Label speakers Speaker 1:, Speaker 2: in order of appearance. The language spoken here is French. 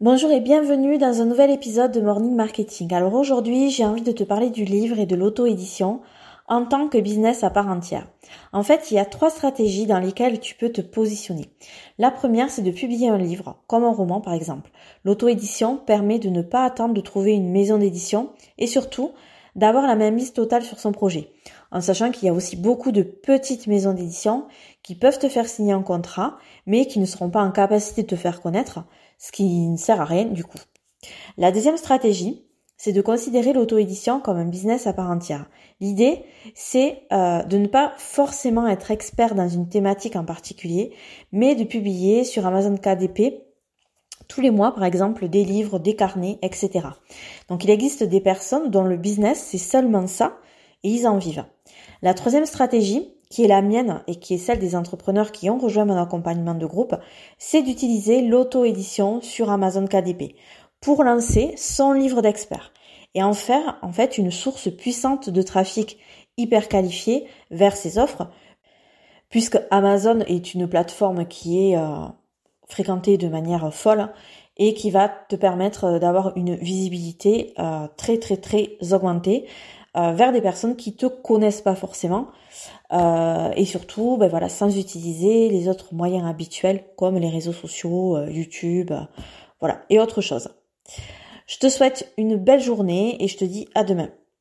Speaker 1: Bonjour et bienvenue dans un nouvel épisode de Morning Marketing. Alors aujourd'hui, j'ai envie de te parler du livre et de l'auto-édition en tant que business à part entière. En fait, il y a trois stratégies dans lesquelles tu peux te positionner. La première, c'est de publier un livre, comme un roman par exemple. L'auto-édition permet de ne pas attendre de trouver une maison d'édition et surtout d'avoir la même mise totale sur son projet. En sachant qu'il y a aussi beaucoup de petites maisons d'édition qui peuvent te faire signer un contrat, mais qui ne seront pas en capacité de te faire connaître ce qui ne sert à rien du coup. La deuxième stratégie, c'est de considérer l'auto-édition comme un business à part entière. L'idée, c'est euh, de ne pas forcément être expert dans une thématique en particulier, mais de publier sur Amazon KDP tous les mois, par exemple, des livres, des carnets, etc. Donc il existe des personnes dont le business, c'est seulement ça, et ils en vivent. La troisième stratégie, qui est la mienne et qui est celle des entrepreneurs qui ont rejoint mon accompagnement de groupe, c'est d'utiliser l'auto-édition sur Amazon KDP pour lancer son livre d'expert et en faire en fait une source puissante de trafic hyper qualifié vers ses offres puisque Amazon est une plateforme qui est euh, fréquentée de manière folle et qui va te permettre d'avoir une visibilité euh, très très très augmentée euh, vers des personnes qui te connaissent pas forcément euh, et surtout ben voilà sans utiliser les autres moyens habituels comme les réseaux sociaux, euh, YouTube, voilà et autre chose. Je te souhaite une belle journée et je te dis à demain.